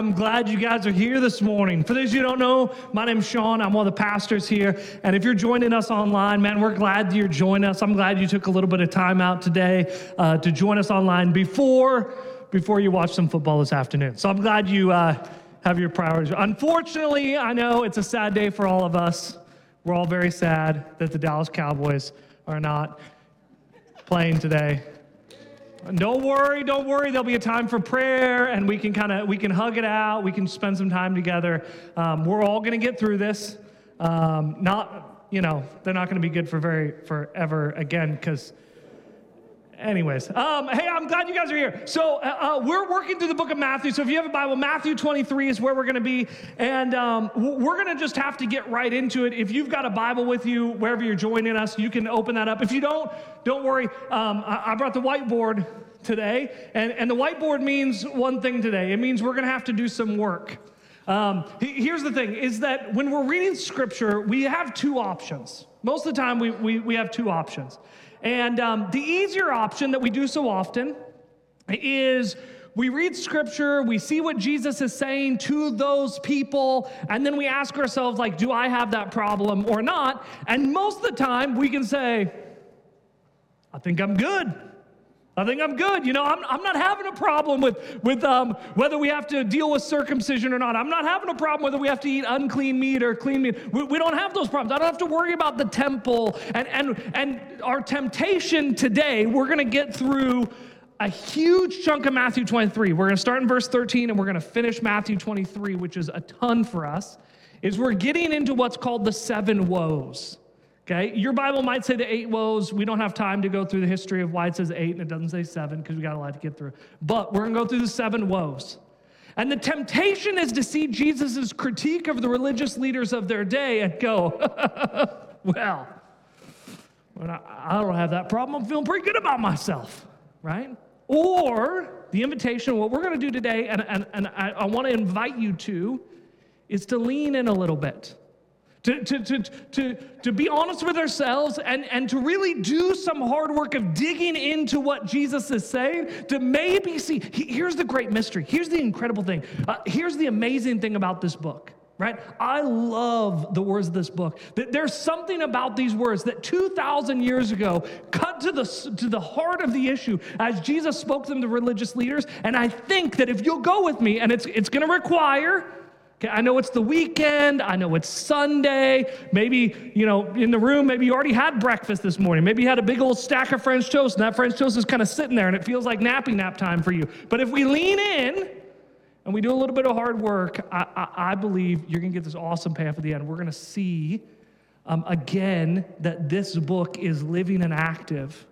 I'm glad you guys are here this morning. For those you don't know, my name's Sean. I'm one of the pastors here. And if you're joining us online, man, we're glad you're joining us. I'm glad you took a little bit of time out today uh, to join us online before before you watch some football this afternoon. So I'm glad you uh, have your priorities. Unfortunately, I know it's a sad day for all of us. We're all very sad that the Dallas Cowboys are not playing today. Don't worry, don't worry. There'll be a time for prayer, and we can kind of we can hug it out. We can spend some time together. Um, we're all going to get through this. Um, not, you know, they're not going to be good for very forever again because Anyways, um, hey, I'm glad you guys are here. So uh, uh, we're working through the book of Matthew. So if you have a Bible, Matthew 23 is where we're going to be, and um, we're going to just have to get right into it. If you've got a Bible with you, wherever you're joining us, you can open that up. If you don't, don't worry. Um, I, brought the whiteboard today, and, and the whiteboard means one thing today. It means we're going to have to do some work. Um, here's the thing: is that when we're reading Scripture, we have two options. Most of the time, we, we, we have two options. And um, the easier option that we do so often is we read scripture, we see what Jesus is saying to those people, and then we ask ourselves, like, do I have that problem or not? And most of the time, we can say, I think I'm good. I think I'm good. You know, I'm, I'm not having a problem with, with um, whether we have to deal with circumcision or not. I'm not having a problem whether we have to eat unclean meat or clean meat. We, we don't have those problems. I don't have to worry about the temple. And, and, and our temptation today, we're going to get through a huge chunk of Matthew 23. We're going to start in verse 13 and we're going to finish Matthew 23, which is a ton for us, is we're getting into what's called the seven woes. Okay, your Bible might say the eight woes. We don't have time to go through the history of why it says eight and it doesn't say seven because we got a lot to get through. But we're going to go through the seven woes. And the temptation is to see Jesus' critique of the religious leaders of their day and go, well, I don't have that problem. I'm feeling pretty good about myself, right? Or the invitation, what we're going to do today, and, and, and I, I want to invite you to, is to lean in a little bit to, to, to, to, to be honest with ourselves and, and to really do some hard work of digging into what Jesus is saying, to maybe see. Here's the great mystery. Here's the incredible thing. Uh, here's the amazing thing about this book. Right? I love the words of this book. There's something about these words that 2,000 years ago cut to the, to the heart of the issue as Jesus spoke them, to religious leaders. And I think that if you'll go with me, and it's, it's going to require Okay, I know it's the weekend. I know it's Sunday. Maybe, you know, in the room, maybe you already had breakfast this morning. Maybe you had a big old stack of French toast, and that French toast is kind of sitting there, and it feels like nappy nap time for you. But if we lean in and we do a little bit of hard work, I, I, I believe you're going to get this awesome payoff at the end. We're going to see um, again that this book is living and active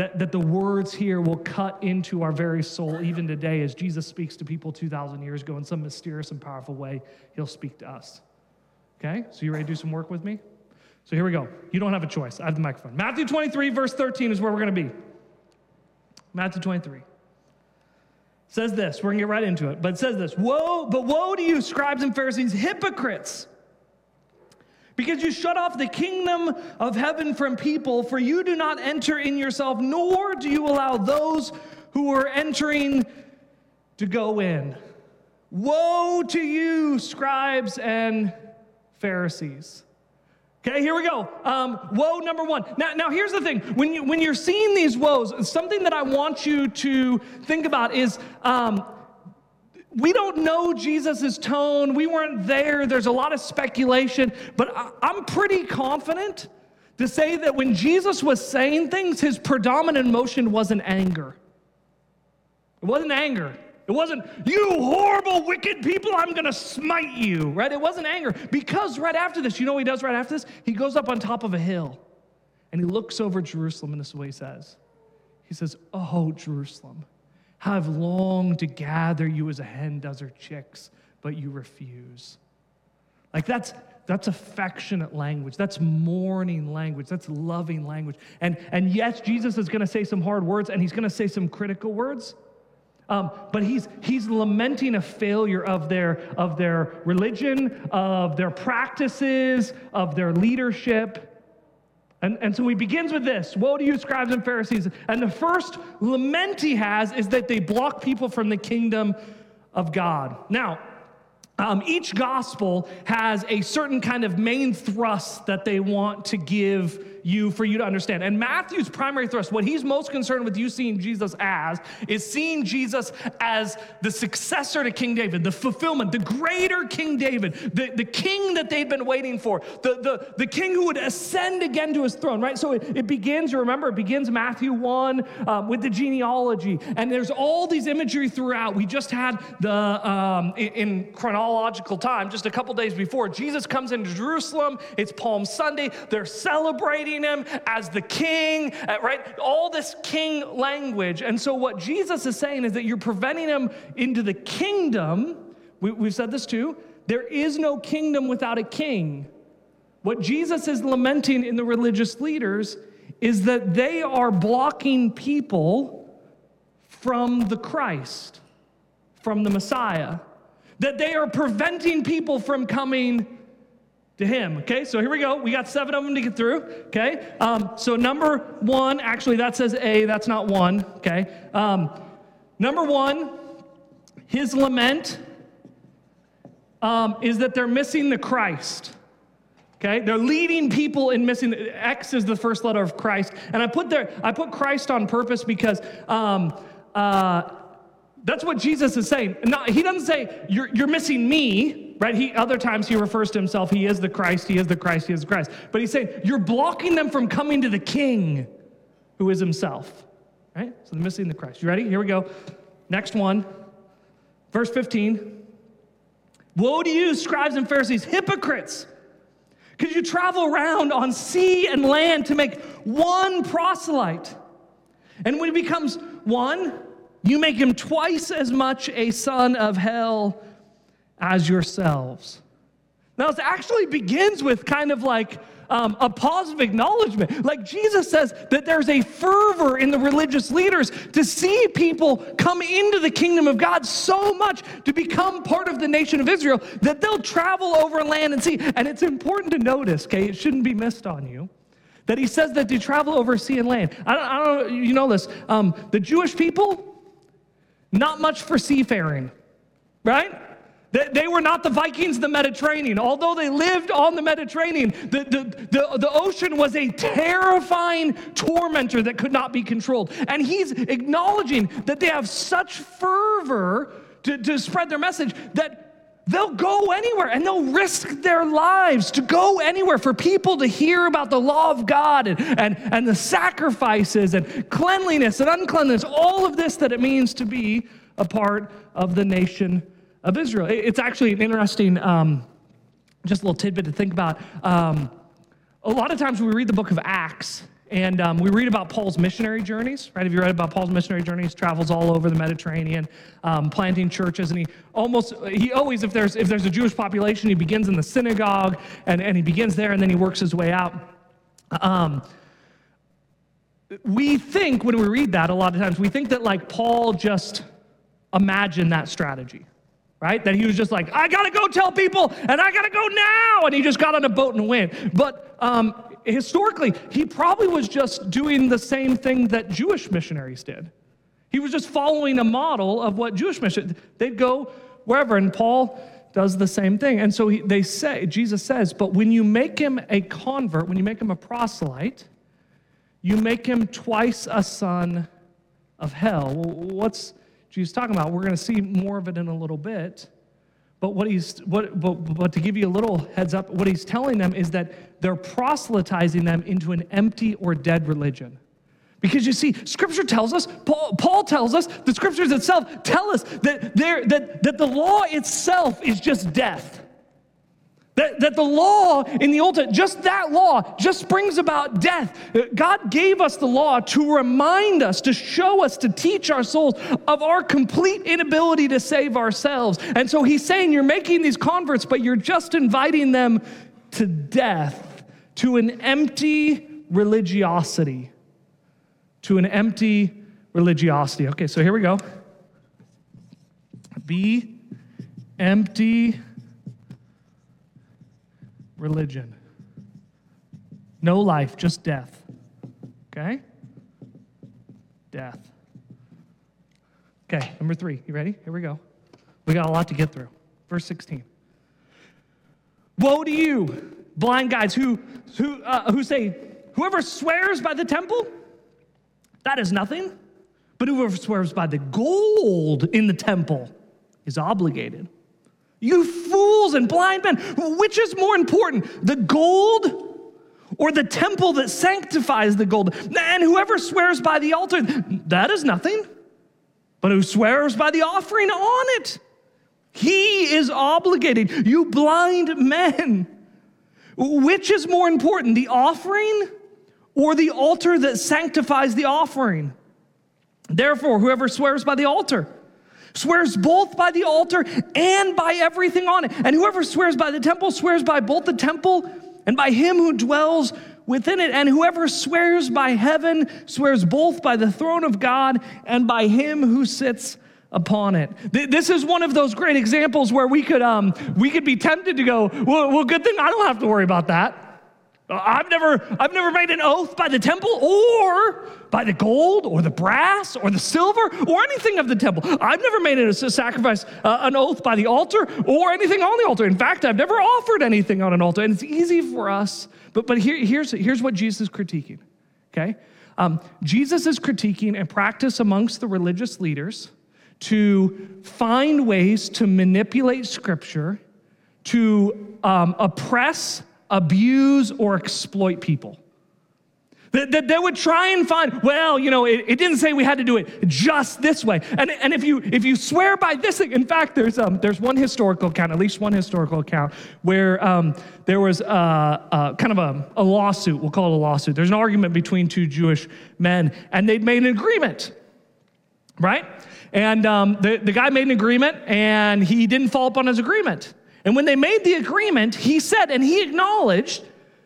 that, that the words here will cut into our very soul even today as Jesus speaks to people 2,000 years ago in some mysterious and powerful way. He'll speak to us. Okay? So you ready to do some work with me? So here we go. You don't have a choice. I have the microphone. Matthew 23, verse 13 is where we're going to be. Matthew 23 says this. We're to get right into it. But it says this Woe, but woe to you, scribes and Pharisees, hypocrites! Because you shut off the kingdom of heaven from people, for you do not enter in yourself, nor do you allow those who are entering to go in. Woe to you, scribes and Pharisees. Okay, here we go. Um, woe number one. Now, now here's the thing. When you when you're seeing these woes, something that I want you to think about is um, we don't know Jesus' tone. We weren't there. There's a lot of speculation, but I'm pretty confident to say that when Jesus was saying things, his predominant emotion wasn't anger. It wasn't anger. It wasn't, you horrible, wicked people, I'm gonna smite you, right? It wasn't anger. Because right after this, you know what he does right after this? He goes up on top of a hill and he looks over Jerusalem, and this is what he says. He says, Oh, Jerusalem I've longed to gather you as a hen does her chicks, but you refuse. Like that's that's affectionate language. That's mourning language. That's loving language. And, and yes, Jesus is going to say some hard words and he's going to say some critical words. Um, but he's, he's lamenting a failure of their, of their religion, of their practices, of their leadership. And, and so he begins with this Woe to you, scribes and Pharisees. And the first lament he has is that they block people from the kingdom of God. Now, um, each gospel has a certain kind of main thrust that they want to give you for you to understand. And Matthew's primary thrust, what he's most concerned with you seeing Jesus as, is seeing Jesus as the successor to King David, the fulfillment, the greater King David, the, the king that they'd been waiting for, the, the, the king who would ascend again to his throne, right? So it, it begins, remember, it begins Matthew 1 um, with the genealogy. And there's all these imagery throughout. We just had the, um, in, in chronological time, just a couple days before, Jesus comes into Jerusalem. It's Palm Sunday. They're celebrating him as the king, uh, right? All this king language. And so, what Jesus is saying is that you're preventing him into the kingdom. We, we've said this too. There is no kingdom without a king. What Jesus is lamenting in the religious leaders is that they are blocking people from the Christ, from the Messiah, that they are preventing people from coming to him. Okay, so here we go. We got seven of them to get through. Okay, um, so number one, actually, that says A, that's not one. Okay, um, number one, his lament um, is that they're missing the Christ. Okay, they're leading people in missing. X is the first letter of Christ, and I put there. I put Christ on purpose because um, uh, that's what Jesus is saying. No, he doesn't say you're, you're missing me right? He other times he refers to himself, he is the Christ, he is the Christ, he is the Christ. But he's saying, you're blocking them from coming to the king who is himself. Right? So they're missing the Christ. You ready? Here we go. Next one. Verse 15. Woe to you, scribes and Pharisees, hypocrites! Because you travel around on sea and land to make one proselyte. And when he becomes one, you make him twice as much a son of hell as yourselves. Now, it actually begins with kind of like um, a positive acknowledgement. Like Jesus says that there's a fervor in the religious leaders to see people come into the kingdom of God so much to become part of the nation of Israel that they'll travel over land and sea. And it's important to notice, okay, it shouldn't be missed on you. That he says that they travel over sea and land. I don't, I don't you know this. Um, the Jewish people, not much for seafaring, right? They were not the Vikings the Mediterranean. Although they lived on the Mediterranean, the, the, the, the, ocean was a terrifying tormentor that could not be controlled. And he's acknowledging that they have such fervor to, to spread their message that they'll go anywhere and they'll risk their lives to go anywhere for people to hear about the law of God and, and, and the sacrifices and cleanliness and uncleanliness, all of this that it means to be a part of the nation of Israel. It's actually an interesting, um, just a little tidbit to think about. Um, a lot of times we read the book of Acts, and um, we read about Paul's missionary journeys, right? Have you read about Paul's missionary journeys? Travels all over the Mediterranean, um, planting churches, and he almost, he always, if there's if there's a Jewish population, he begins in the synagogue, and, and he begins there, and then he works his way out. Um, we think when we read that, a lot of times, we think that like Paul just imagined that strategy, right? That he was just like, I gotta go tell people, and I gotta go now, and he just got on a boat and went. But um, historically, he probably was just doing the same thing that Jewish missionaries did. He was just following a model of what Jewish missionaries they'd go wherever, and Paul does the same thing. And so he, they say, Jesus says, but when you make him a convert, when you make him a proselyte, you make him twice a son of hell. What's Jesus talking about. We're going to see more of it in a little bit. But what he's what but, but to give you a little heads up, what he's telling them is that they're proselytizing them into an empty or dead religion. Because you see, Scripture tells us, Paul, Paul tells us, the Scriptures itself tell us that, that, that the law itself is just death. That, that the law in the Old Testament, just that law, just brings about death. God gave us the law to remind us, to show us, to teach our souls of our complete inability to save ourselves. And so he's saying you're making these converts, but you're just inviting them to death, to an empty religiosity. To an empty religiosity. Okay, so here we go. Be empty religion. No life, just death. Okay? Death. Okay, number three. You ready? Here we go. We got a lot to get through. Verse 16. Woe to you, blind guides who, who, uh, who say, Whoever swears by the temple, that is nothing. But whoever swears by the gold in the temple is obligated. You fools and blind men, which is more important, the gold or the temple that sanctifies the gold? And whoever swears by the altar, that is nothing. But who swears by the offering on it, he is obligated. You blind men. Which is more important, the offering or the altar that sanctifies the offering? Therefore, whoever swears by the altar swears both by the altar and by everything on it. And whoever swears by the temple swears by both the temple and by him who dwells within it. And whoever swears by heaven swears both by the throne of God and by him who sits upon it. This is one of those great examples where we could um, we could be tempted to go, well, well, good thing I don't have to worry about that. I've never, I've never made an oath by the temple or by the gold or the brass or the silver or anything of the temple. I've never made a sacrifice, uh, an oath by the altar or anything on the altar. In fact, I've never offered anything on an altar. And it's easy for us. But, but here, here's, here's what Jesus is critiquing, okay? Um, Jesus is critiquing a practice amongst the religious leaders to find ways to manipulate scripture, to um, oppress abuse or exploit people. That, that they would try and find, well, you know, it, it, didn't say we had to do it just this way. And, and if you if you swear by this in fact, there's um, there's one historical account, at least one historical account, where um, there was a, a kind of a, a lawsuit. We'll call it a lawsuit. There's an argument between two Jewish men, and they'd made an agreement, right? And um, the, the guy made an agreement, and he didn't follow up on his agreement. And when they made the agreement, he said, and he acknowledged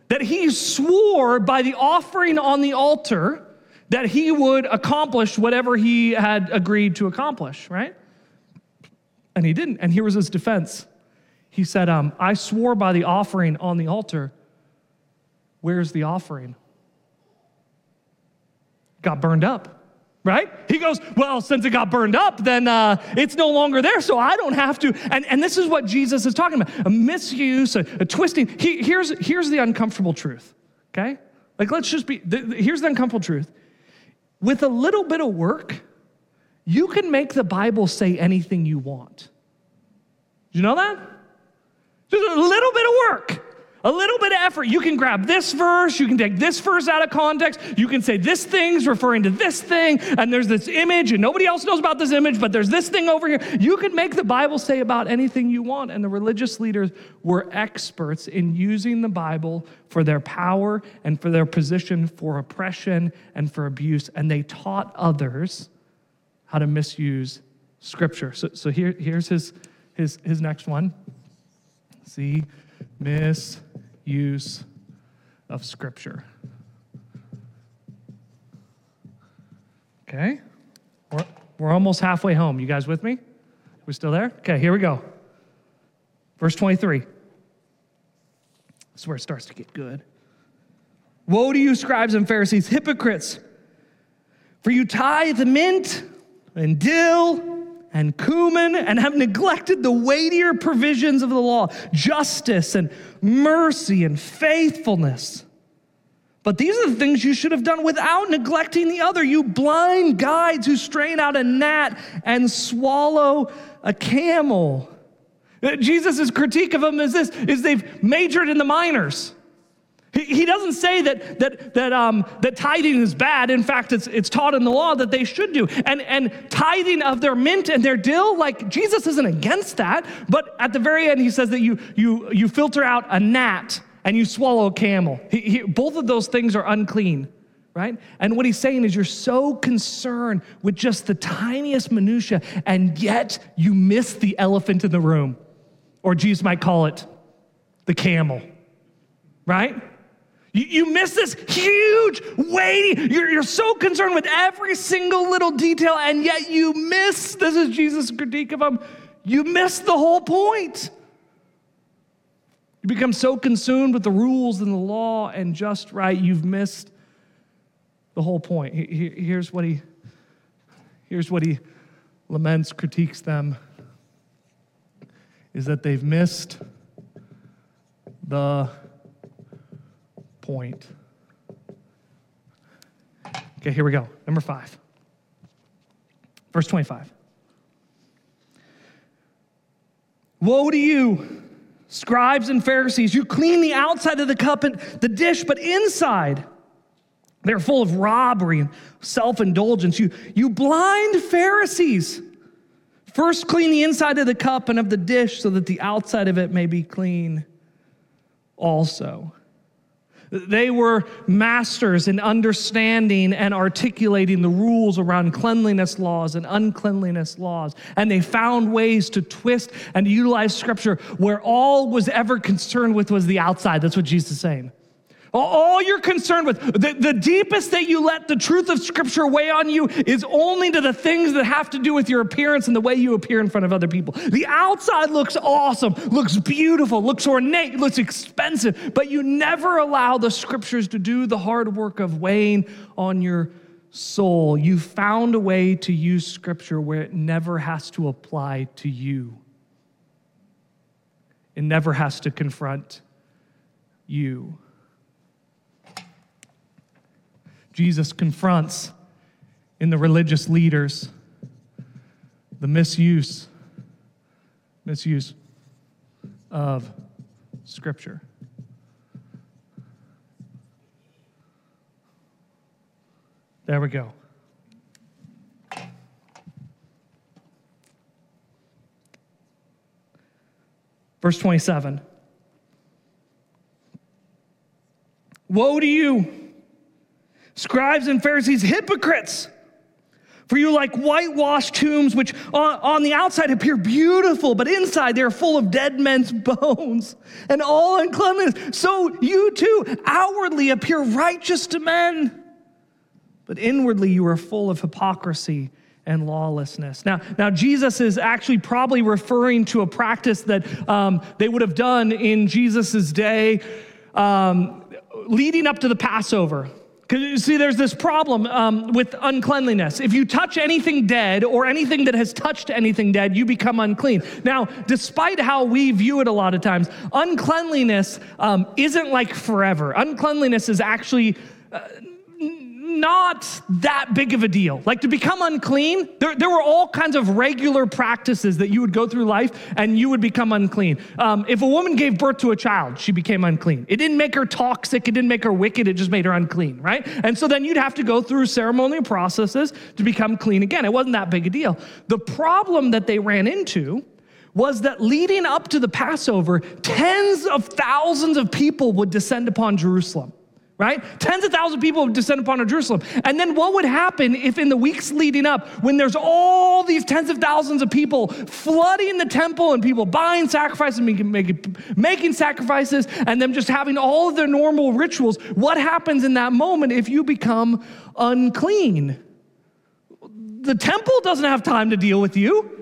that he swore by the offering on the altar that he would accomplish whatever he had agreed to accomplish, right? And he didn't. And here was his defense. He said, um, I swore by the offering on the altar. Where's the offering? Got burned up right? He goes, Well, since it got burned up, then uh, it's no longer there, so I don't have to. And, and this is what Jesus is talking about a misuse, a, a twisting. He, here's, here's the uncomfortable truth, okay? Like, let's just be, the, the, here's the uncomfortable truth. With a little bit of work, you can make the Bible say anything you want. Do you know that? Just a little bit of work a little bit of effort. You can grab this verse, you can take this verse out of context, you can say this thing's referring to this thing, and there's this image, and nobody else knows about this image, but there's this thing over here. You can make the Bible say about anything you want. And the religious leaders were experts in using the Bible for their power and for their position for oppression and for abuse, and they taught others how to misuse Scripture. So, so here, here's his, his, his next one. See, miss use of Scripture. Okay? We're, we're almost halfway home. You guys with me? We still there? Okay, here we go. Verse 23. This is where it starts to get good. Woe to you, scribes and Pharisees, hypocrites! For you tithe mint and dill and cumin and have neglected the weightier provisions of the law justice and mercy and faithfulness. But these are the things you should have done without neglecting the other. You blind guides who strain out a gnat and swallow a camel. Uh, Jesus' critique of them is this is they've majored in the minors. He, doesn't say that, that, that, um, that tithing is bad. In fact, it's, it's taught in the law that they should do. And, and tithing of their mint and their dill, like Jesus isn't against that. But at the very end, he says that you, you, you filter out a gnat and you swallow a camel. He, he, both of those things are unclean, right? And what he's saying is you're so concerned with just the tiniest minutia, and yet you miss the elephant in the room. Or Jesus might call it the camel, right? You, you miss this huge, weighty, you're, you're so concerned with every single little detail, and yet you miss this is Jesus' critique of them. You miss the whole point. You become so consumed with the rules and the law and just right, you've missed the whole point. Here's what he, here's what he laments, critiques them. is that they've missed the point. Okay, here we go. Number five. Verse 25. Woe to you, scribes and Pharisees! You clean the outside of the cup and the dish, but inside they're full of robbery and self indulgence. You, you blind Pharisees! First, clean the inside of the cup and of the dish so that the outside of it may be clean also. They were masters in understanding and articulating the rules around cleanliness laws and uncleanliness laws. And they found ways to twist and utilize scripture where all was ever concerned with was the outside. That's what Jesus is saying. All you're concerned with, the, the deepest that you let the truth of Scripture weigh on you is only to the things that have to do with your appearance and the way you appear in front of other people. The outside looks awesome, looks beautiful, looks ornate, looks expensive, but you never allow the Scriptures to do the hard work of weighing on your soul. You found a way to use Scripture where it never has to apply to you, it never has to confront you. Jesus confronts in the religious leaders the misuse misuse of scripture. There we go. Verse 27 woe to you Scribes and Pharisees, hypocrites! For you like whitewashed tombs, which on, the outside appear beautiful, but inside they're full of dead men's bones and all uncleanness. So you too outwardly appear righteous to men, but inwardly you are full of hypocrisy and lawlessness. Now, now Jesus is actually probably referring to a practice that um, they would have done in Jesus' day um, leading up to the Passover. See, there's this problem um, with uncleanliness. If you touch anything dead or anything that has touched anything dead, you become unclean. Now, despite how we view it a lot of times, uncleanliness um, isn't like forever. Uncleanliness is actually. Uh, not that big of a deal. Like to become unclean, there, there were all kinds of regular practices that you would go through life and you would become unclean. Um, if a woman gave birth to a child, she became unclean. It didn't make her toxic, it didn't make her wicked, it just made her unclean, right? And so then you'd have to go through ceremonial processes to become clean again. It wasn't that big a deal. The problem that they ran into was that leading up to the Passover, tens of thousands of people would descend upon Jerusalem right? Tens of thousands of people would descend upon Jerusalem. And then what would happen if in the weeks leading up, when there's all these tens of thousands of people flooding the temple and people buying sacrifices, making, making, making sacrifices, and them just having all of their normal rituals, what happens in that moment if you become unclean? The temple doesn't have time to deal with you.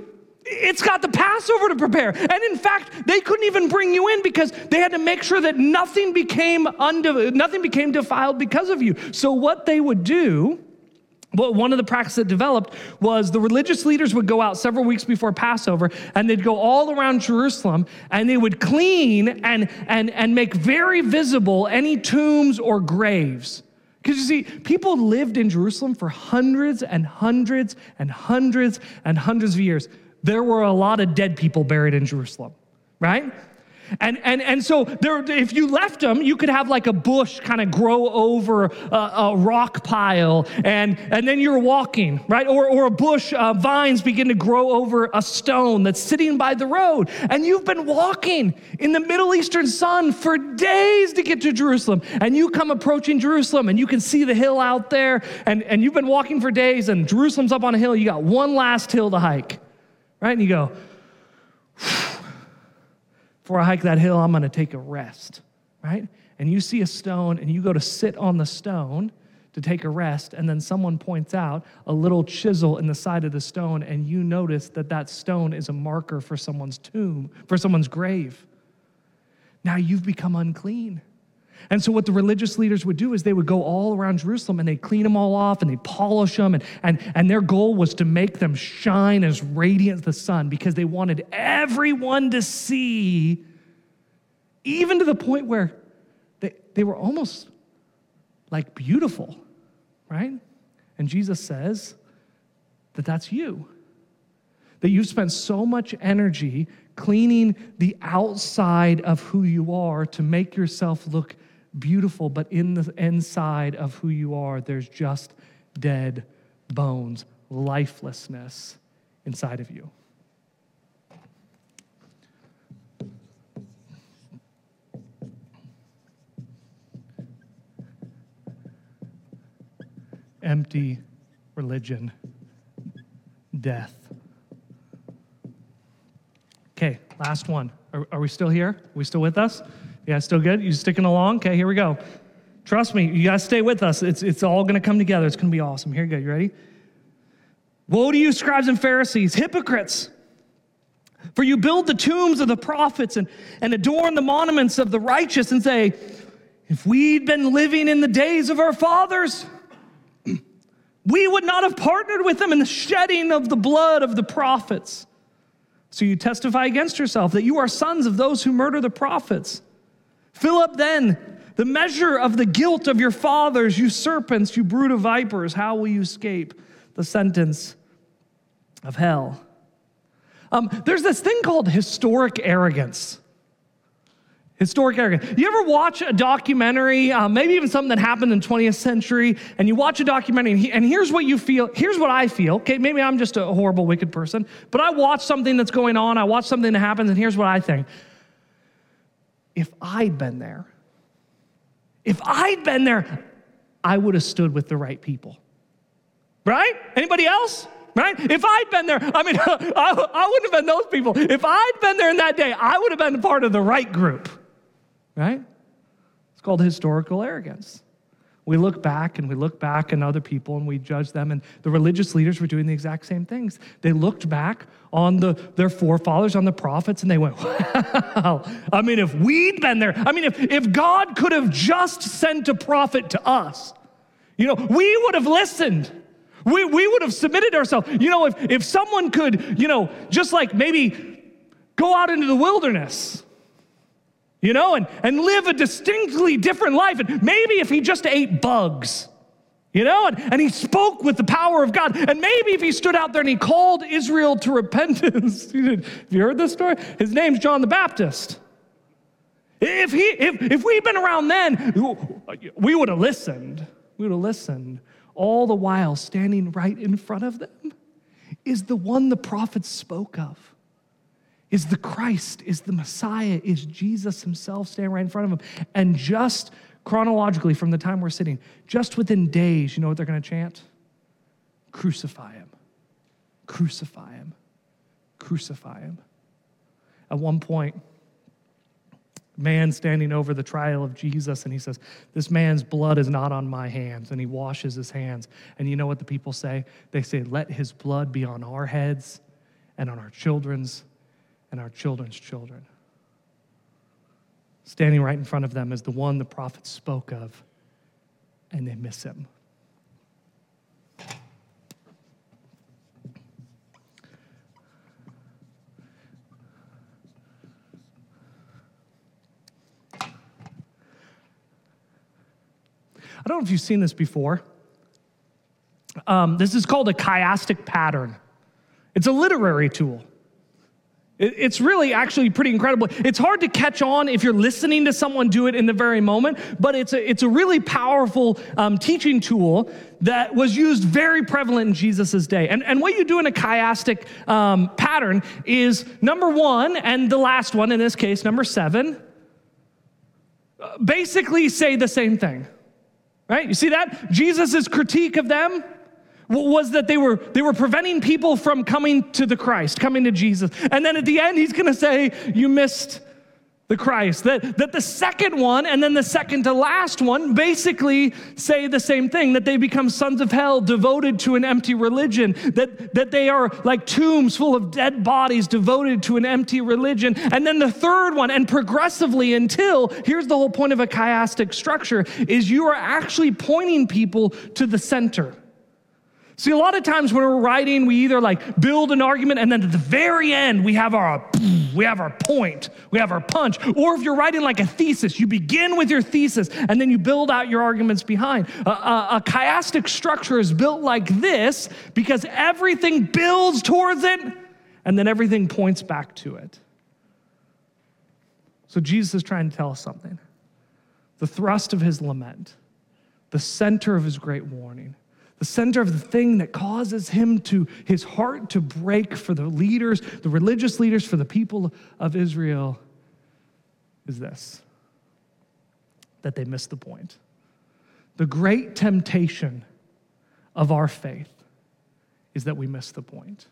It's got the Passover to prepare. And in fact, they couldn't even bring you in because they had to make sure that nothing became unde- nothing became defiled because of you. So what they would do well, one of the practices that developed was the religious leaders would go out several weeks before Passover and they'd go all around Jerusalem and they would clean and, and, and make very visible any tombs or graves. Because you see, people lived in Jerusalem for hundreds and hundreds and hundreds and hundreds of years there were a lot of dead people buried in Jerusalem, right? And, and, and so there, if you left them, you could have like a bush kind of grow over a, a, rock pile, and, and then you're walking, right? Or, or a bush, uh, vines begin to grow over a stone that's sitting by the road. And you've been walking in the Middle Eastern sun for days to get to Jerusalem. And you come approaching Jerusalem, and you can see the hill out there, and, and you've been walking for days, and Jerusalem's up on a hill. You got one last hill to hike right? And you go, before I hike that hill, I'm going to take a rest, right? And you see a stone and you go to sit on the stone to take a rest, and then someone points out a little chisel in the side of the stone, and you notice that that stone is a marker for someone's tomb, for someone's grave. Now you've become unclean. And so, what the religious leaders would do is they would go all around Jerusalem and they'd clean them all off and they'd polish them. And, and, and their goal was to make them shine as radiant as the sun because they wanted everyone to see, even to the point where they, they were almost like beautiful, right? And Jesus says that that's you. That you've spent so much energy cleaning the outside of who you are to make yourself look beautiful, but in the inside of who you are, there's just dead bones, lifelessness inside of you. Empty religion, death. Okay, last one. Are, are we still here? Are we still with us? Yeah, still good? You sticking along? Okay, here we go. Trust me, you guys stay with us. It's, it's all going to come together. It's going to be awesome. Here you go. You ready? Woe to you, scribes and Pharisees, hypocrites! For you build the tombs of the prophets and, and adorn the monuments of the righteous and say, if we'd been living in the days of our fathers, we would not have partnered with them in the shedding of the blood of the prophets. So you testify against yourself that you are sons of those who murder the prophets. Fill up then the measure of the guilt of your fathers, you serpents, you brood of vipers. How will you escape the sentence of hell? Um, there's this thing called historic arrogance. Historic arrogance. You ever watch a documentary, uh, maybe even something that happened in 20th century, and you watch a documentary, and, he, and here's what you feel. Here's what I feel. Okay, maybe I'm just a horrible, wicked person, but I watch something that's going on. I watch something that happens, and here's what I think if I'd been there, if I'd been there, I would have stood with the right people. Right? Anybody else? Right? If I'd been there, I mean, I, I wouldn't have been those people. If I'd been there in that day, I would have been part of the right group. Right? It's called historical arrogance. We look back and we look back on other people and we judge them. And the religious leaders were doing the exact same things. They looked back on the, their forefathers, on the prophets, and they went. I mean, if we'd been there, I mean, if, if God could have just sent a prophet to us, you know, we would have listened. We, we would have submitted ourselves. You know, if, if someone could, you know, just like maybe go out into the wilderness you know, and, and live a distinctly different life. And maybe if he just ate bugs, you know, and, and he spoke with the power of God. And maybe if he stood out there and he called Israel to repentance. Have you heard this story? His name's John the Baptist. If, he, if, if we'd been around then, we would have listened. We would have listened. All the while, standing right in front of them is the one the prophets spoke of is the Christ, is the Messiah, is Jesus himself standing right in front of him. And just chronologically, from the time we're sitting, just within days, you know what they're going to chant? Crucify him, crucify him, crucify him. At one point, man standing over the trial of Jesus, and he says, This man's blood is not on my hands. And he washes his hands. And you know what the people say? They say, Let his blood be on our heads and on our children's and our children's children. Standing right in front of them is the one the prophet spoke of, and they miss him. I don't know if you've seen this before. Um, this is called a chiastic pattern. It's a literary tool. It's really actually pretty incredible. It's hard to catch on if you're listening to someone do it in the very moment, but it's a, it's a really powerful um, teaching tool that was used very prevalent in Jesus' day. And, and what you do in a chiastic um, pattern is number one, and the last one in this case, number seven, basically say the same thing. Right? You see that? Jesus' critique of them was that they were, they were preventing people from coming to the Christ, coming to Jesus. And then at the end, he's going to say, You missed the Christ. That, that the second one and then the second to last one basically say the same thing that they become sons of hell, devoted to an empty religion, that, that they are like tombs full of dead bodies, devoted to an empty religion. And then the third one, and progressively until here's the whole point of a chiastic structure, is you are actually pointing people to the center. See, a lot of times when we're writing, we either like build an argument and then at the very end we have our we have our point, we have our punch. Or if you're writing like a thesis, you begin with your thesis and then you build out your arguments behind. A, a, a chiastic structure is built like this because everything builds towards it and then everything points back to it. So Jesus is trying to tell us something. The thrust of his lament, the center of his great warning the center of the thing that causes him to his heart to break for the leaders, the religious leaders, for the people of Israel is this that they miss the point. The great temptation of our faith is that we miss the point.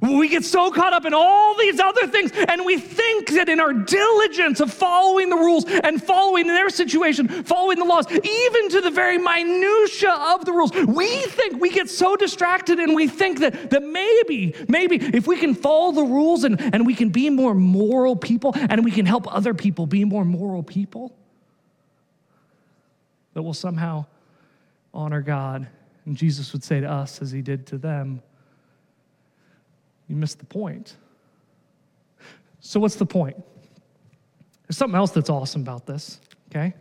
We get so caught up in all these other things, and we think that in our diligence of following the rules and following their situation, following the laws, even to the very minutia of the rules, we think we get so distracted and we think that, that maybe, maybe if we can follow the rules and, and we can be more moral people and we can help other people be more moral people, that we'll somehow honor God. And Jesus would say to us, as he did to them, you missed the point. So, what's the point? There's something else that's awesome about this, okay?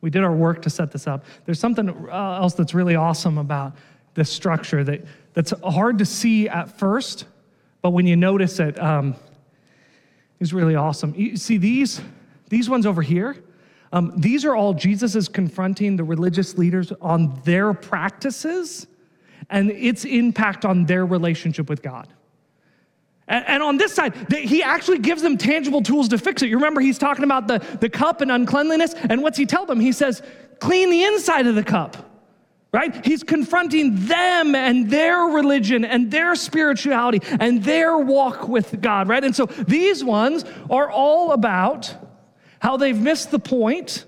We did our work to set this up. There's something uh, else that's really awesome about this structure that, that's hard to see at first, but when you notice it, um, is really awesome. You see, these, these ones over here, um, these are all Jesus is confronting the religious leaders on their practices and its impact on their relationship with God. And, on this side, he actually gives them tangible tools to fix it. You remember he's talking about the, the cup and uncleanliness? And what's he tell them? He says, clean the inside of the cup, right? He's confronting them and their religion and their spirituality and their walk with God, right? And so these ones are all about how they've missed the point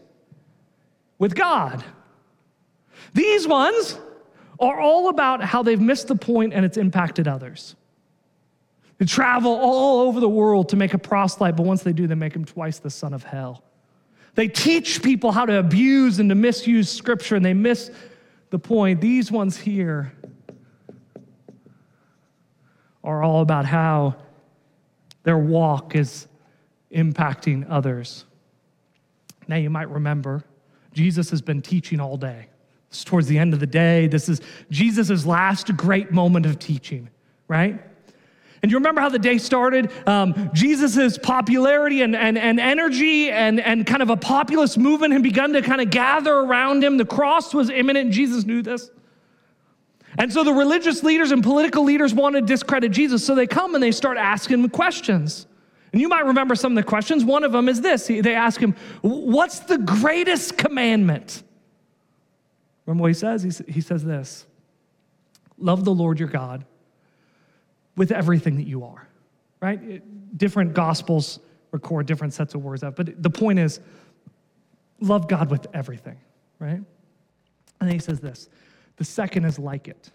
with God. These ones are all about how they've missed the point and it's impacted others. They travel all over the world to make a proselyte, but once they do, they make him twice the son of hell. They teach people how to abuse and to misuse scripture, and they miss the point. These ones here are all about how their walk is impacting others. Now, you might remember, Jesus has been teaching all day. It's towards the end of the day. This is Jesus' last great moment of teaching, right? And you remember how the day started? Um, Jesus' popularity and, and, and energy and, and kind of a populist movement had begun to kind of gather around him. The cross was imminent. Jesus knew this. And so the religious leaders and political leaders wanted to discredit Jesus. So they come and they start asking him questions. And you might remember some of the questions. One of them is this they ask him, What's the greatest commandment? Remember what he says? He, says this Love the Lord your God with everything that you are, right? Different gospels record different sets of words out, but the point is love God with everything, right? And then he says this the second is like it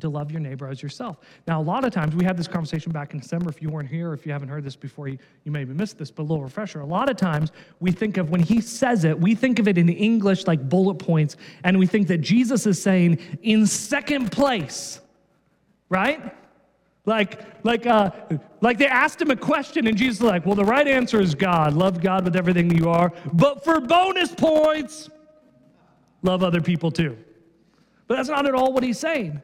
to love your neighbor as yourself. Now, a lot of times, we had this conversation back in December. If you weren't here, if you haven't heard this before, you, you may have missed this, but a little refresher. A lot of times, we think of when he says it, we think of it in English like bullet points, and we think that Jesus is saying, in second place, right? Like, like, uh, like they asked him a question, and Jesus like, Well, the right answer is God. Love God with everything you are. But for bonus points, love other people too. But that's not at all what he's saying.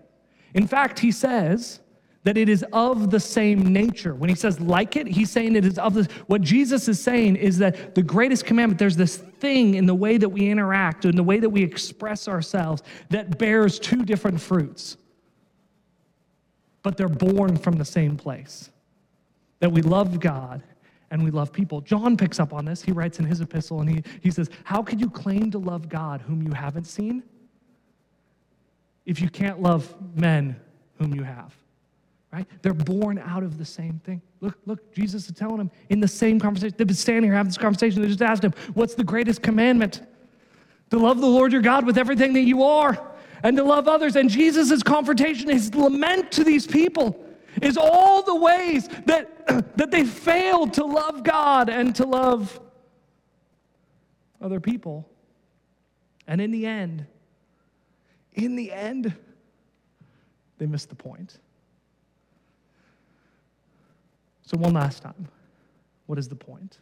In fact, he says that it is of the same nature. When he says like it, he's saying it is of the. What Jesus is saying is that the greatest commandment, there's this thing in the way that we interact, in the way that we express ourselves, that bears two different fruits but they're born from the same place that we love God and we love people. John picks up on this. He writes in his epistle and he, he says, How could you claim to love God whom you haven't seen if you can't love men whom you have? right? They're born out of the same thing. Look, look, Jesus is telling them in the same conversation. They've been standing here having this conversation. They just asked him, What's the greatest commandment? To love the Lord your God with everything that you are and to love others. And Jesus' confrontation, his lament to these people, is all the ways that, that they failed to love God and to love other people. And in the end, in the end, they missed the point. So, one last time, what is the point?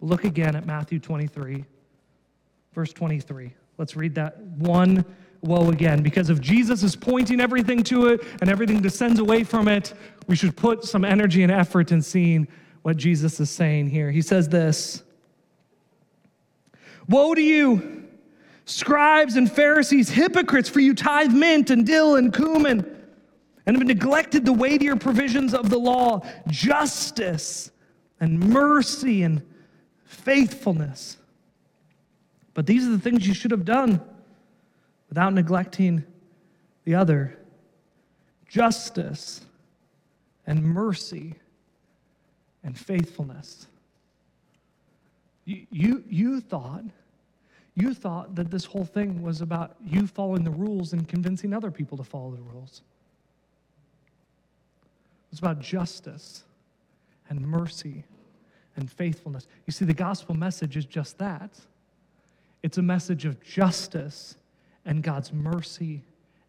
Look again at Matthew 23, verse 23. Let's read that one woe again. Because if Jesus is pointing everything to it and everything descends away from it, we should put some energy and effort in seeing what Jesus is saying here. He says this Woe to you, scribes and Pharisees, hypocrites, for you tithe mint and dill and cumin and have neglected the weightier provisions of the law justice and mercy and faithfulness. But these are the things you should have done without neglecting the other justice and mercy and faithfulness. You, you, you thought you thought that this whole thing was about you following the rules and convincing other people to follow the rules. It's about justice and mercy and faithfulness. You see, the gospel message is just that it's a message of justice and God's mercy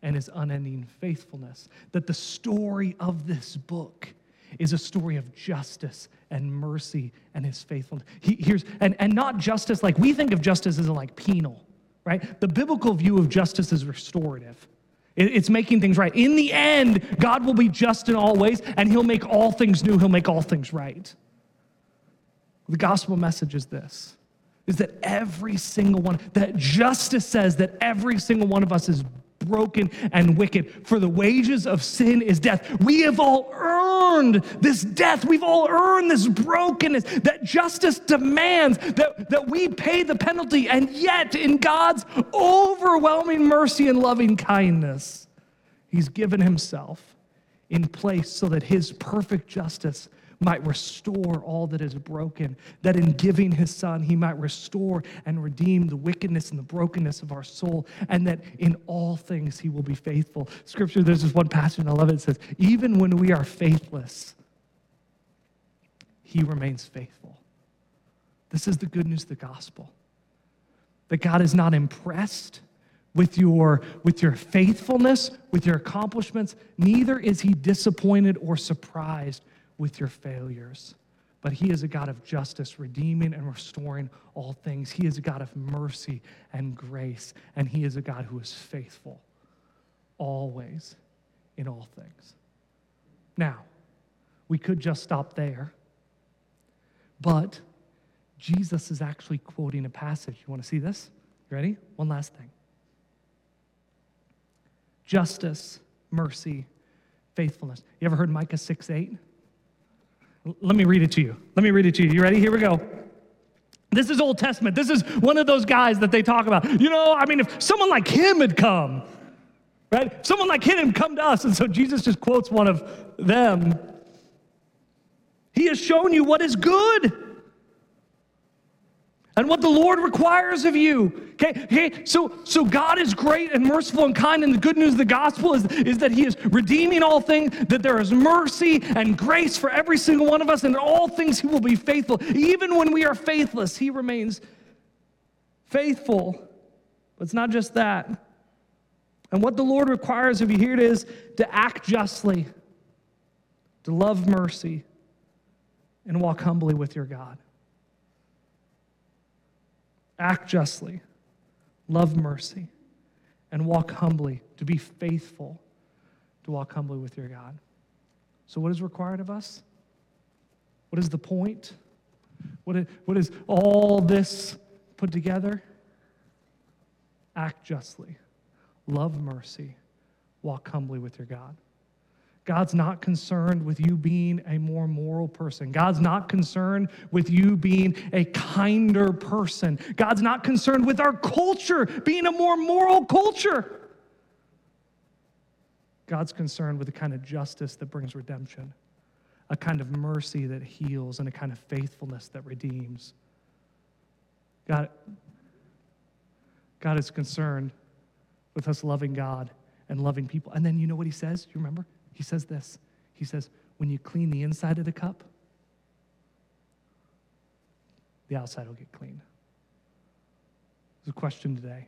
and his unending faithfulness. That the story of this book is a story of justice and mercy and his faithfulness. He, here's, and, and not justice like we think of justice as like penal, right? The biblical view of justice is restorative. It's making things right. In the end, God will be just in all ways, and He'll make all things new. He'll make all things right. The gospel message is this is that every single one, that justice says that every single one of us is broken and wicked. For the wages of sin is death. We have all earned this death. We've all earned this brokenness that justice demands that, that we pay the penalty. And yet, in God's overwhelming mercy and loving kindness, He's given Himself in place so that His perfect justice might restore all that is broken, that in giving his son, he might restore and redeem the wickedness and the brokenness of our soul, and that in all things he will be faithful. Scripture, there's this one passage, I love it. It says, Even when we are faithless, he remains faithful. This is the good news of the gospel. That God is not impressed with your, with your faithfulness, with your accomplishments, neither is he disappointed or surprised with your failures. But He is a God of justice, redeeming and restoring all things. He is a God of mercy and grace, and He is a God who is faithful always in all things. Now, we could just stop there, but Jesus is actually quoting a passage. You want to see this? You ready? One last thing justice, mercy, faithfulness. You ever heard Micah 6 8? Let me read it to you. Let me read it to you. You ready? Here we go. This is Old Testament. This is one of those guys that they talk about. You know, I mean, if someone like him had come, right? Someone like him had come to us. And so Jesus just quotes one of them. He has shown you what is good and what the Lord requires of you. Okay, okay. So, so God is great and merciful and kind, and the good news of the gospel is, is that He is redeeming all things, that there is mercy and grace for every single one of us, and in all things He will be faithful. Even when we are faithless, He remains faithful. But it's not just that. And what the Lord requires of you, here it is to act justly, to love mercy, and walk humbly with your God act justly, love mercy, and walk humbly, to be faithful, to walk humbly with your God. So, what is required of us? What is the point? What is, what is all this put together? Act justly, love mercy, walk humbly with your God. God's not concerned with you being a more moral person. God's not concerned with you being a kinder person. God's not concerned with our culture being a more moral culture. God's concerned with the kind of justice that brings redemption, a kind of mercy that heals, and a kind of faithfulness that redeems. God, God is concerned with us loving God and loving people. And then you know what he says? You remember? He says this. He says, when you clean the inside of the cup, the outside will get clean. There's a question today.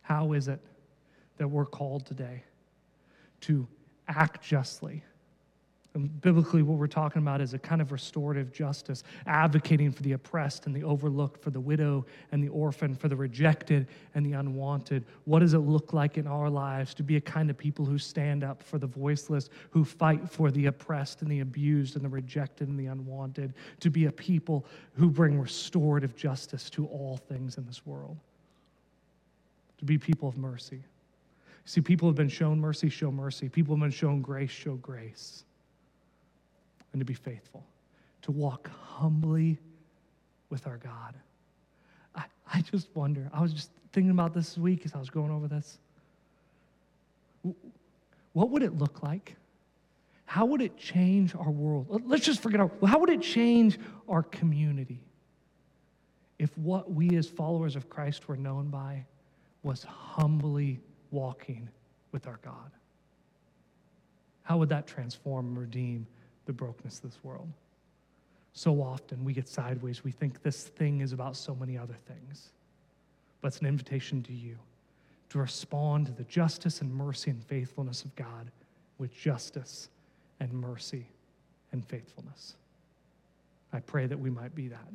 How is it that we're called today to act justly? And biblically, what we're talking about is a kind of restorative justice, advocating for the oppressed and the overlooked, for the widow and the orphan, for the rejected and the unwanted. What does it look like in our lives to be a kind of people who stand up for the voiceless, who fight for the oppressed and the abused and the rejected and the unwanted, to be a people who bring restorative justice to all things in this world, to be people of mercy? See, people have been shown mercy, show mercy. People have been shown grace, show grace and to be faithful, to walk humbly with our God. I, I just wonder, I was just thinking about this week as I was going over this. What would it look like? How would it change our world? Let's just forget our, how would it change our community if what we as followers of Christ were known by was humbly walking with our God? How would that transform and redeem the brokenness of this world. So often we get sideways. We think this thing is about so many other things. But it's an invitation to you to respond to the justice and mercy and faithfulness of God with justice and mercy and faithfulness. I pray that we might be that.